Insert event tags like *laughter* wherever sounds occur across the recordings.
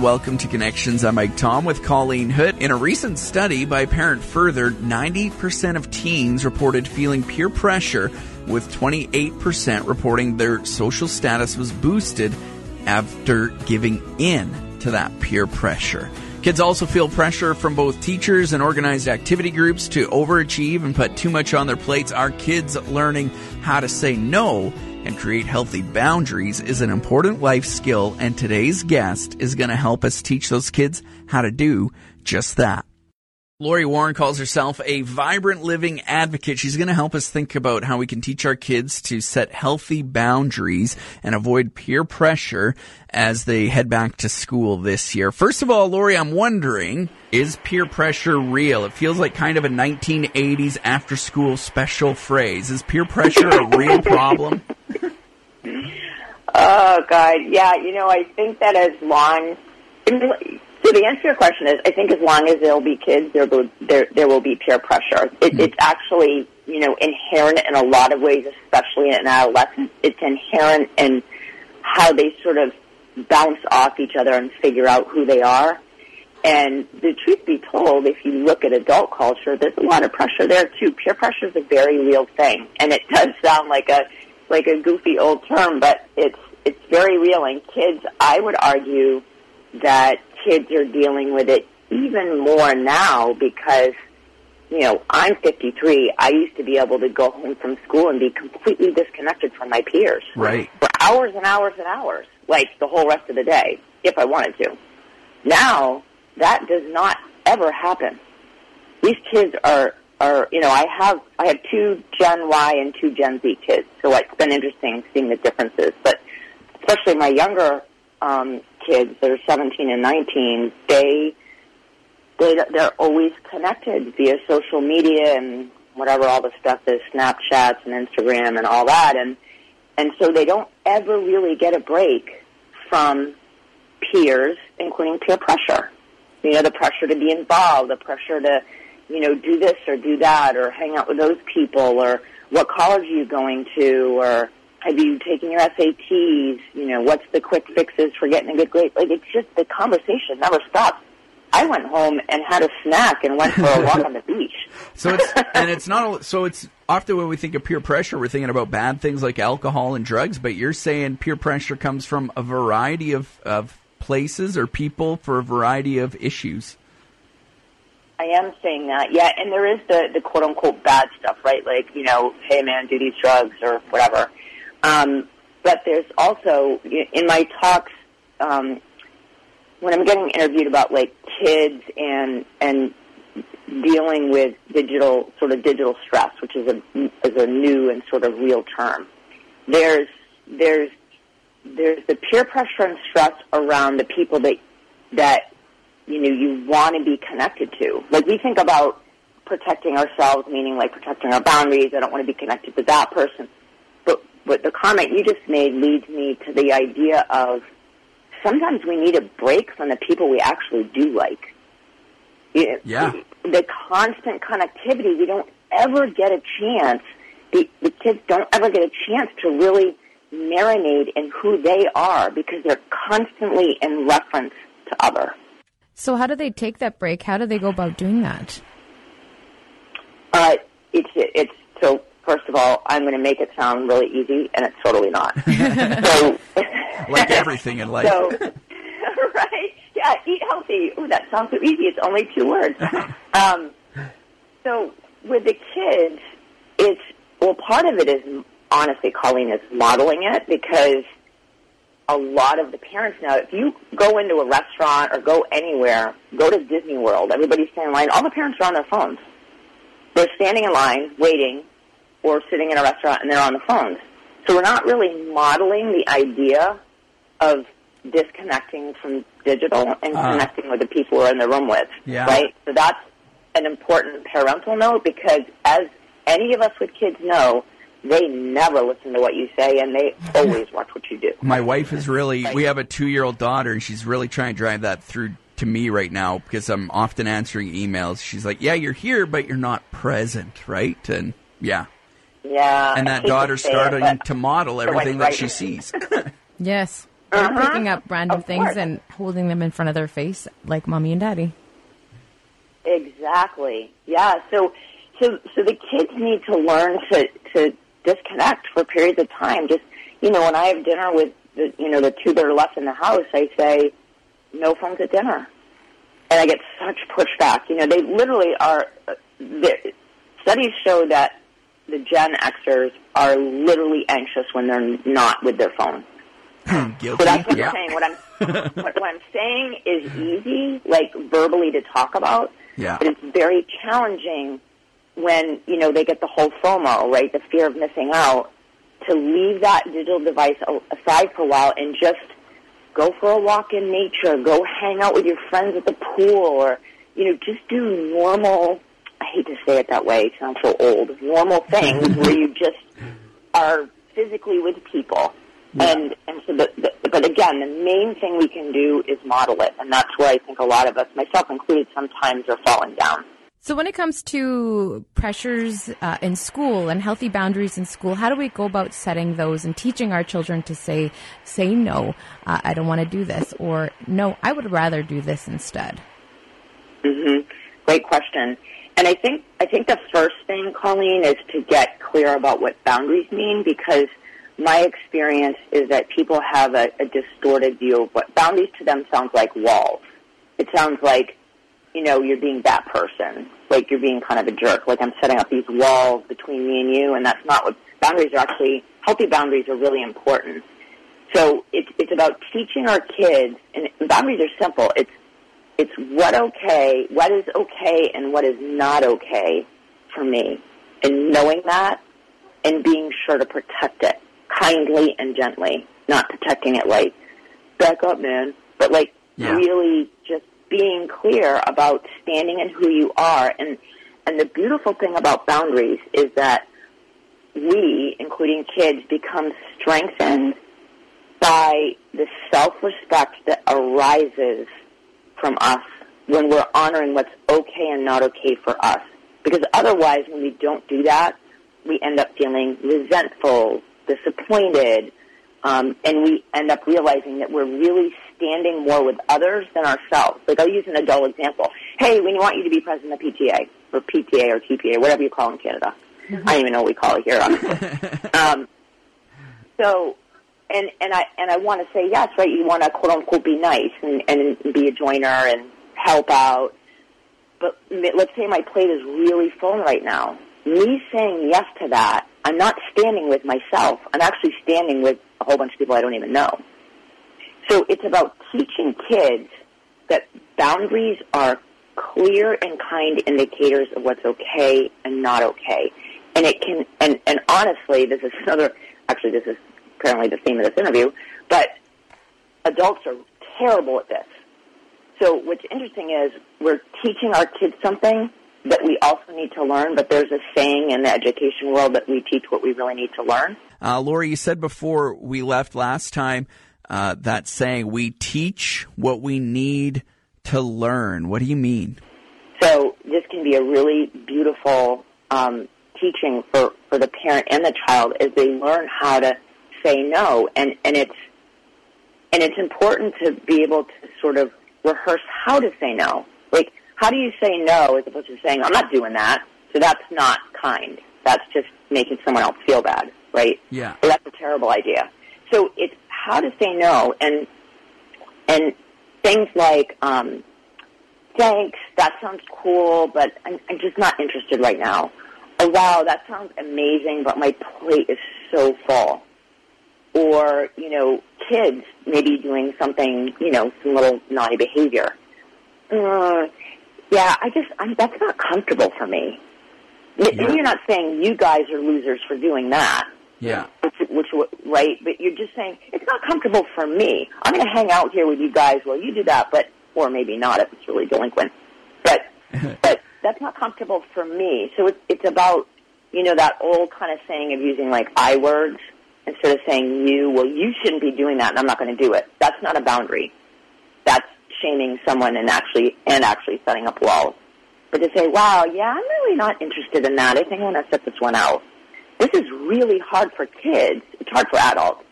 Welcome to Connections. I'm Mike Tom with Colleen Hood. In a recent study by Parent Further, 90% of teens reported feeling peer pressure, with 28% reporting their social status was boosted after giving in to that peer pressure. Kids also feel pressure from both teachers and organized activity groups to overachieve and put too much on their plates. Are kids learning how to say no and create healthy boundaries is an important life skill, and today's guest is going to help us teach those kids how to do just that. Laurie Warren calls herself a vibrant living advocate. She's going to help us think about how we can teach our kids to set healthy boundaries and avoid peer pressure as they head back to school this year. First of all, Laurie, I'm wondering, is peer pressure real? It feels like kind of a 1980s after school special phrase. Is peer pressure a real problem? *laughs* Oh God, yeah. You know, I think that as long, so the answer to your question is, I think as long as there'll be kids, there will there there will be peer pressure. It, mm-hmm. It's actually you know inherent in a lot of ways, especially in adolescence. It's inherent in how they sort of bounce off each other and figure out who they are. And the truth be told, if you look at adult culture, there's a lot of pressure there too. Peer pressure is a very real thing, and it *laughs* does sound like a like a goofy old term, but it's it's very real. And kids, I would argue that kids are dealing with it even more now because you know I'm 53. I used to be able to go home from school and be completely disconnected from my peers, right, for hours and hours and hours, like the whole rest of the day, if I wanted to. Now that does not ever happen. These kids are are, you know, I have I have two Gen Y and two Gen Z kids, so it's been interesting seeing the differences. But especially my younger um, kids that are 17 and 19, they they they're always connected via social media and whatever all the stuff is, Snapchats and Instagram and all that, and and so they don't ever really get a break from peers, including peer pressure. You know, the pressure to be involved, the pressure to you know, do this or do that or hang out with those people or what college are you going to or have you taken your SATs? You know, what's the quick fixes for getting a good grade? Like it's just the conversation never stops. I went home and had a snack and went for a walk on the beach. *laughs* So it's and it's not so it's often when we think of peer pressure, we're thinking about bad things like alcohol and drugs. But you're saying peer pressure comes from a variety of of places or people for a variety of issues. I am saying that, yeah. And there is the the quote unquote bad stuff, right? Like you know, hey man, do these drugs or whatever. Um, but there's also in my talks um, when I'm getting interviewed about like kids and and dealing with digital sort of digital stress, which is a is a new and sort of real term. There's there's there's the peer pressure and stress around the people that that you know, you want to be connected to. Like we think about protecting ourselves, meaning like protecting our boundaries. I don't want to be connected to that person. But but the comment you just made leads me to the idea of sometimes we need a break from the people we actually do like. Yeah. The constant connectivity, we don't ever get a chance. The, the kids don't ever get a chance to really marinate in who they are because they're constantly in reference to other. So how do they take that break? How do they go about doing that? Uh, it's it's so. First of all, I'm going to make it sound really easy, and it's totally not. *laughs* so, *laughs* like everything in life. So, *laughs* right? Yeah, eat healthy. Ooh, that sounds so easy. It's only two words. Um, so with the kids, it's well, part of it is honestly, Colleen is modeling it because a lot of the parents now, if you go into a restaurant or go anywhere, go to Disney World, everybody's standing in line, all the parents are on their phones. They're standing in line, waiting, or sitting in a restaurant and they're on the phones. So we're not really modeling the idea of disconnecting from digital and uh, connecting with the people we're in the room with. Yeah. Right? So that's an important parental note because as any of us with kids know, they never listen to what you say and they *laughs* always watch what you do. My wife is really, we have a two year old daughter and she's really trying to drive that through to me right now because I'm often answering emails. She's like, yeah, you're here, but you're not present, right? And yeah. Yeah. And that daughter's starting it, to model everything that she sees. *laughs* *laughs* yes. They're Uh-huh. picking up random Of things course. and holding them in front of their face, like mommy and daddy. Exactly. Yeah. So, so, so the kids need to learn to to disconnect for periods of time. Just you know, when I have dinner with the you know the two that are left in the house, I say no phones at dinner, and I get such pushback. You know, they literally are. uh, The studies show that the Gen Xers are literally anxious when they're not with their phone. Guilty. So that's what yeah. I'm saying. What I'm *laughs* what, what I'm saying is easy, like verbally to talk about. Yeah. But it's very challenging when you know they get the whole FOMO, right? The fear of missing out. To leave that digital device aside for a while and just go for a walk in nature, go hang out with your friends at the pool, or you know, just do normal. I hate to say it that way; it sounds so old. Normal things *laughs* where you just are physically with people. And and so, the, the, but again, the main thing we can do is model it, and that's where I think a lot of us, myself included, sometimes are falling down. So when it comes to pressures uh, in school and healthy boundaries in school, how do we go about setting those and teaching our children to say, say no, uh, I don't want to do this, or no, I would rather do this instead? Mm-hmm. Great question. And I think I think the first thing, Colleen, is to get clear about what boundaries mean because my experience is that people have a, a distorted view of what boundaries to them sounds like walls. It sounds like, you know, you're being that person, like you're being kind of a jerk, like I'm setting up these walls between me and you, and that's not what boundaries are actually. Healthy boundaries are really important. So it's it's about teaching our kids, and boundaries are simple. It's it's what okay, what is okay, and what is not okay for me, and knowing that, and being sure to protect it kindly and gently, not protecting it like back up, man, but like Yeah. really being clear about standing in who you are. And and the beautiful thing about boundaries is that we, including kids, become strengthened by the self-respect that arises from us when we're honoring what's okay and not okay for us. Because otherwise, when we don't do that, we end up feeling resentful, disappointed, um, and we end up realizing that we're really standing more with others than ourselves. Like I'll use an adult example. Hey, we want you to be president of PTA or PTA or TPA, whatever you call in Canada. I don't even know what we call it here. honestly. *laughs* um, so, and and I and I want to say yes, right? You want to quote unquote be nice and and be a joiner and help out. But let's say my plate is really full right now. Me saying yes to that, I'm not standing with myself. I'm actually standing with a whole bunch of people I don't even know. So it's about teaching kids that boundaries are clear and kind indicators of what's okay and not okay. And it can, and, and honestly, this is another, actually this is apparently the theme of this interview, but adults are terrible at this. So what's interesting is we're teaching our kids something that we also need to learn, but there's a saying in the education world that we teach what we really need to learn. Uh, Laurie, you said before we left last time uh, that saying, we teach what we need to learn. What do you mean? So this can be a really beautiful um, teaching for, for the parent and the child as they learn how to say no, and and it's and it's important to be able to sort of rehearse how to say no. Like how do you say no as opposed to saying I'm not doing that. So that's not kind. That's just making someone else feel bad, right? Yeah. So that's a terrible idea. So it's how to say no, and and things like um, thanks, that sounds cool, but I'm, I'm just not interested right now. Or wow, that sounds amazing, but my plate is so full. Or, you know, kids maybe doing something, you know, some little naughty behavior. Uh, yeah, I just, I'm, that's not comfortable for me. Yeah. you're not saying you guys are losers for doing that Yeah. which, which right? But you're just saying it's not comfortable for me. I'm going to hang out here with you guys while you do that, but or maybe not if it's really delinquent. But *laughs* but that's not comfortable for me. So it's it's about you know that old kind of saying of using like I words instead of saying you. Well, you shouldn't be doing that, and I'm not going to do it. That's not a boundary. That's shaming someone and actually and actually setting up walls. But to say, wow, yeah, I'm really not interested in that. I think I'm going to set this one out this is really hard for kids. It's hard for adults.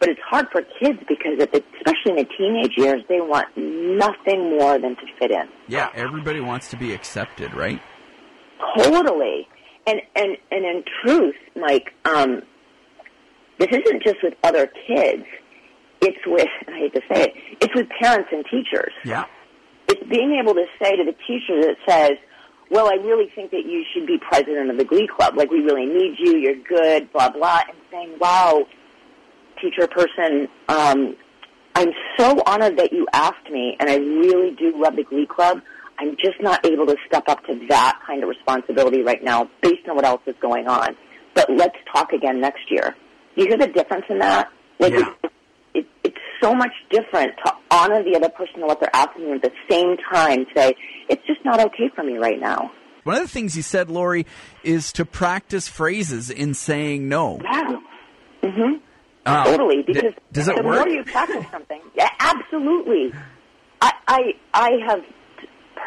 But it's hard for kids because, the, especially in the teenage years, they want nothing more than to fit in. Yeah, everybody wants to be accepted, right? Totally. And and and in truth, Mike, um, this isn't just with other kids. It's with *laughs* I hate to say it. It's with parents and teachers. Yeah. It's being able to say to the teacher that says, "Well, I really think that you should be president of the Glee Club. Like, we really need you. You're good. Blah blah." And saying, "Wow, teacher person, um, I'm so honored that you asked me, and I really do love the Glee Club. I'm just not able to step up to that kind of responsibility right now based on what else is going on. But let's talk again next year. Do You hear the difference in that? Like Yeah. It, it, it's so much different to honor the other person and what they're asking you at the same time say, it's just not okay for me right now. One of the things you said, Laurie, is to practice phrases in saying no. Yeah. hmm Um, Totally, d- because does it the work? more you practice something, *laughs* yeah, absolutely. I, I, I have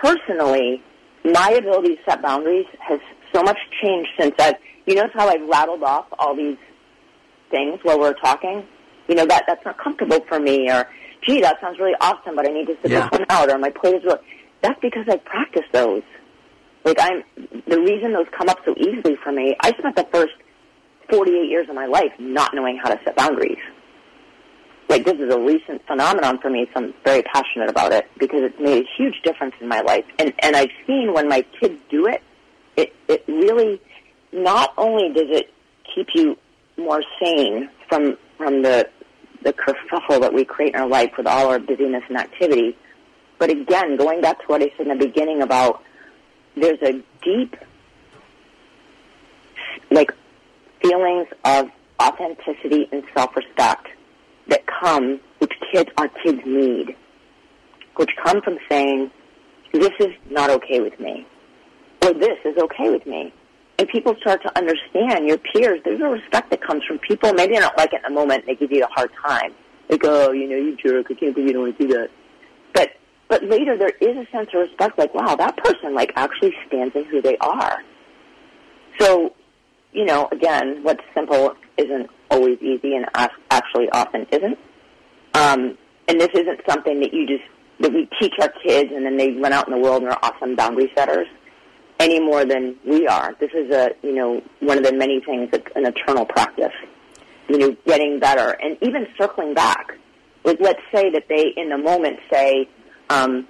personally, my ability to set boundaries has so much changed since I've. You notice how I've rattled off all these things while we're talking. You know that that's not comfortable for me, or gee, that sounds really awesome, but I need to sit Yeah. this one out, or my plate is. really- That's because I've practiced those. Like I'm, the reason those come up so easily for me. I spent the first 48 years of my life not knowing how to set boundaries. Like this is a recent phenomenon for me, so I'm very passionate about it because it's made a huge difference in my life. And and I've seen when my kids do it, it it really not only does it keep you more sane from from the the kerfuffle that we create in our life with all our busyness and activity, but again, going back to what I said in the beginning about there's a deep like feelings of authenticity and self-respect that come, which kids, our kids need, which come from saying, this is not okay with me, or this is okay with me. And people start to understand your peers. There's a respect that comes from people. Maybe they don't like it in the moment. They give you a hard time. They go, oh, you know, you jerk. I can't believe you don't want to do that. But but later there is a sense of respect. Like, wow, that person like actually stands in who they are. So you know, again, what's simple isn't always easy and actually often isn't. Um, and this isn't something that you just, that we teach our kids and then they run out in the world and are awesome boundary setters any more than we are. This is a, you know, one of the many things an eternal practice. You know, getting better and even circling back. Like, let's say that they, in the moment, say, um,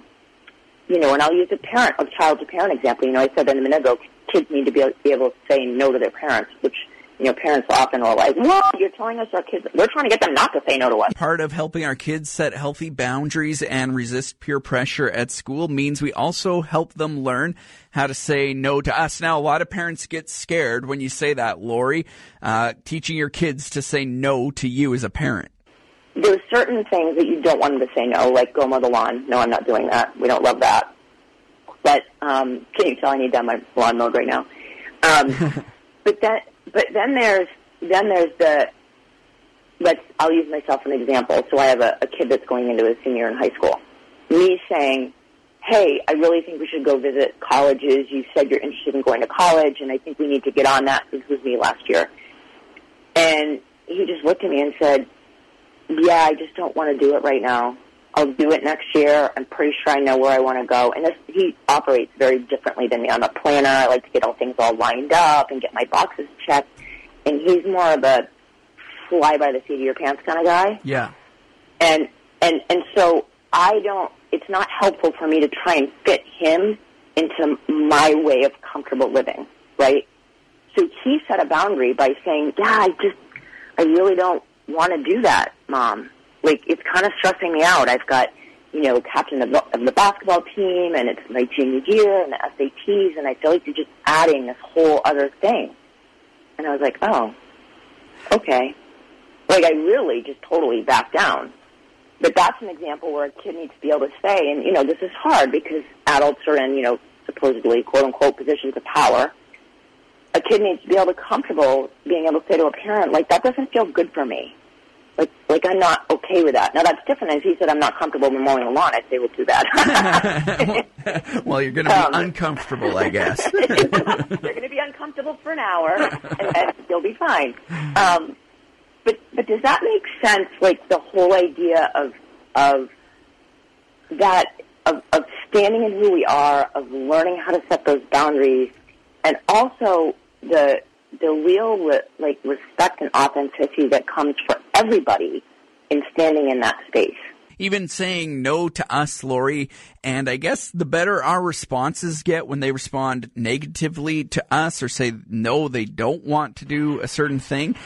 you know, and I'll use a parent, a child to parent example. You know, I said that a minute ago, kids need to be able, be able to say no to their parents, which, you know, parents often are like, well, you're telling us our kids, we're trying to get them not to say no to us. Part of helping our kids set healthy boundaries and resist peer pressure at school means we also help them learn how to say no to us. Now, a lot of parents get scared when you say that, Laurie, uh, teaching your kids to say no to you as a parent. There's certain things that you don't want them to say no, like go mow the lawn. No, I'm not doing that. We don't love that. But um, can you tell I need to have my lawn mowed right now? Um, *laughs* but then, but then there's then there's the let's. I'll use myself an example. So I have a, a kid that's going into a senior in high school. Me saying, "Hey, I really think we should go visit colleges. You said you're interested in going to college, and I think we need to get on that." This was me last year, and he just looked at me and said, "Yeah, I just don't want to do it right now." I'll do it next year. I'm pretty sure I know where I want to go. And this, he operates very differently than me. I'm a planner. I like to get all things all lined up and get my boxes checked. And he's more of a fly by the seat of your pants kind of guy. Yeah. And and and so I don't. It's not helpful for me to try and fit him into my way of comfortable living, right? So he set a boundary by saying, "Yeah, I just, I really don't want to do that, mom. Like it's kind of stressing me out. I've got, you know, captain of the, of the basketball team, and it's my junior year, and the SATs, and I feel like you're just adding this whole other thing." And I was like, "Oh, okay." Like I really just totally backed down. But that's an example where a kid needs to be able to say, and you know, this is hard because adults are in, you know, supposedly quote unquote positions of power. A kid needs to be able to comfortable being able to say to a parent, like, that doesn't feel good for me. Like, like I'm not okay with that. Now that's different. As he said, I'm not comfortable with mowing the lawn. I'd say, well, too bad. *laughs* well, you're going to be Um, uncomfortable, I guess. *laughs* You're going to be uncomfortable for an hour, and, and you'll be fine. Um, but but does that make sense? Like the whole idea of of that of, of standing in who we are, of learning how to set those boundaries, and also the the real like respect and authenticity that comes for everybody in standing in that space. Even saying no to us, Laurie, and I guess the better our responses get when they respond negatively to us or say no, they don't want to do a certain thing,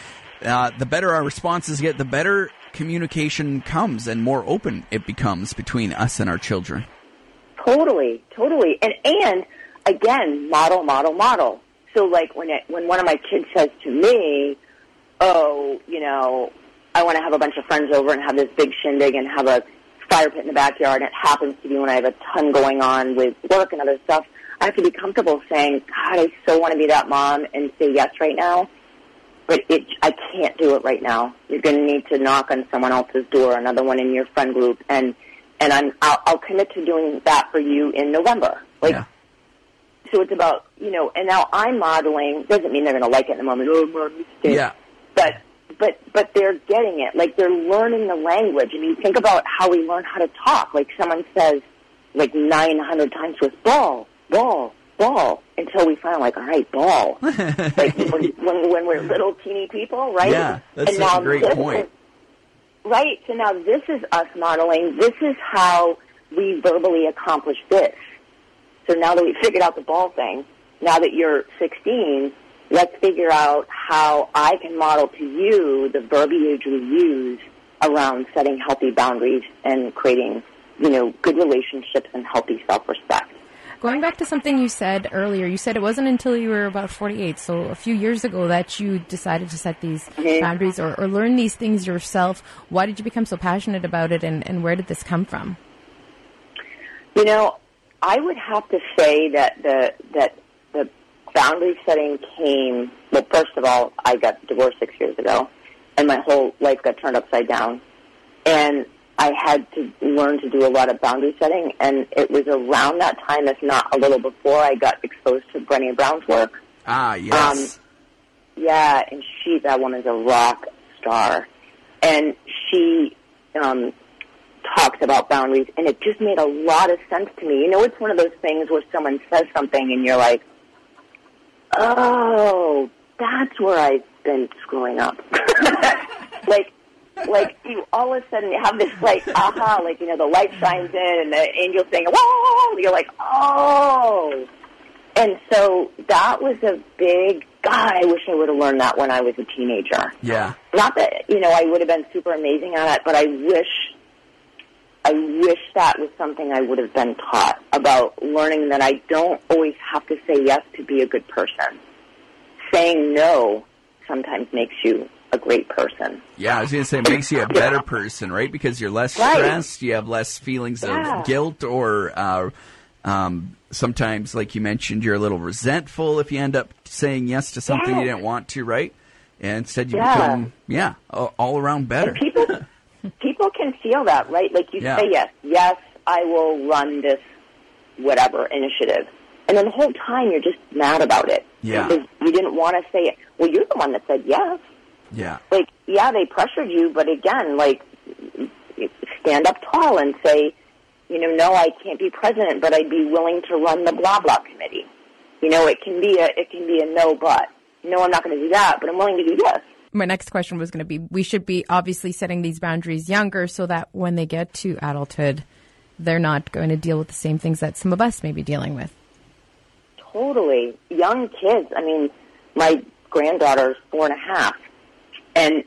uh, the better our responses get, the better communication comes and more open it becomes between us and our children. Totally, totally, and and again, model, model, model. So like when it, when one of my kids says to me, "Oh, you know, I want to have a bunch of friends over and have this big shindig and have a fire pit in the backyard," and it happens to be when I have a ton going on with work and other stuff. I have to be comfortable saying, "God, I so want to be that mom and say yes right now." but it, I can't do it right now. You're going to need to knock on someone else's door, another one in your friend group, and and I'm I'll, I'll commit to doing that for you in November. Like, yeah. so it's about you know, and now I'm modeling. Doesn't mean they're going to like it in the moment. Oh, mom, yeah. But but but they're getting it. Like they're learning the language. I mean, think about how we learn how to talk. Like someone says, like 900 times with ball, ball, ball until we finally like, all right, ball. *laughs* like when, when, when we're little teeny people, right? Yeah, that's and now a great point. Is, right. So now this is us modeling. This is how we verbally accomplish this. So now that we figured out the ball thing, now that you're 16, let's figure out how I can model to you the verbiage we use around setting healthy boundaries and creating, you know, good relationships and healthy self-respect. Going back to something you said earlier, you said it wasn't until you were about 48, so a few years ago, that you decided to set these mm-hmm. boundaries or, or, learn these things yourself. Why did you become so passionate about it, and, and where did this come from? You know, I would have to say that the that boundary setting came. Well, first of all, I got divorced six years ago, and my whole life got turned upside down. And I had to learn to do a lot of boundary setting, and it was around that time, if not a little before, I got exposed to Brené Brown's work. Ah, yes. Um, yeah, and she, that woman's a rock star, and she um, talks about boundaries, and it just made a lot of sense to me. You know, it's one of those things where someone says something, and you're like, "Oh, that's where I've been screwing up." *laughs* like like you all of a sudden have this like aha, like you know the light shines in and the angel saying whoa, you're like oh, and so that was a big. God, I wish I would have learned that when I was a teenager. Yeah. Not that you know I would have been super amazing at it, but I wish. I wish that was something I would have been taught about learning that I don't always have to say yes to be a good person. Saying no sometimes makes you a great person. Yeah, I was going to say it makes you a better person, right? Because you're less right. stressed, you have less feelings yeah. of guilt or uh, um, sometimes, like you mentioned, you're a little resentful if you end up saying yes to something yes. you didn't want to, right? And instead you yeah. become, yeah, all around better. *laughs* People can feel that, right? Like you yeah. say yes, yes, I will run this whatever initiative. And then the whole time you're just mad about it. Yeah. Because you didn't want to say it. Well, you're the one that said yes. Yeah. Like, yeah, they pressured you, but again, like, stand up tall and say, you know, no, I can't be president, but I'd be willing to run the blah blah committee. You know, it can be a it can be a no, but no, I'm not going to do that, but I'm willing to do this. My next question was going to be: We should be obviously setting these boundaries younger, so that when they get to adulthood, they're not going to deal with the same things that some of us may be dealing with. Totally, young kids. I mean, my granddaughter's four and a half and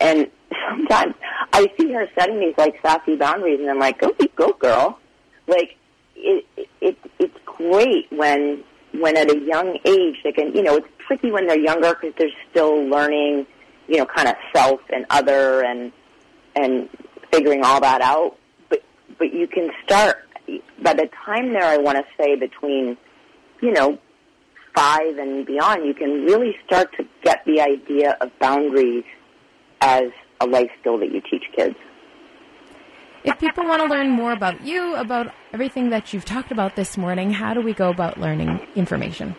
and sometimes I see her setting these like sassy boundaries, and I'm like, go go girl. Like it, it it's great when when at a young age they can you know it's tricky when they're younger because they're still learning you know kind of self and other and and figuring all that out. But but you can start by the time there. I want to say between you know five and beyond, you can really start to get the idea of boundaries as a life skill that you teach kids. If people want to learn more about you, about everything that you've talked about this morning, how do we go about learning information?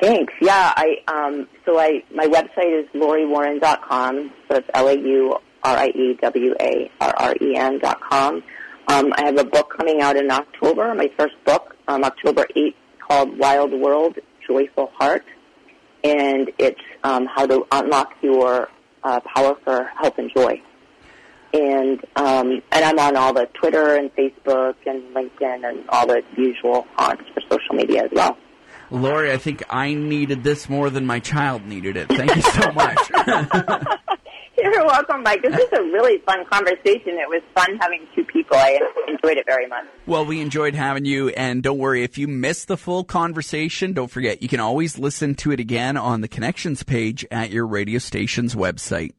Thanks. Yeah, I um so I my website is lauriewarren.com. So it's L A U R I E W A R R E N dot com. Um, I have a book coming out in October, my first book, um, October 8th, called Wild World, Joyful Heart. And it's um, how to unlock your uh, power for health and joy. And um, and I'm on all the Twitter and Facebook and LinkedIn and all the usual haunts for social media as well. Laurie, I think I needed this more than my child needed it. Thank you so much. *laughs* *laughs* You're welcome, Mike. This is a really fun conversation. It was fun having two people. I enjoyed it very much. Well, we enjoyed having you, and don't worry, if you missed the full conversation, don't forget, you can always listen to it again on the connections page at your radio station's website.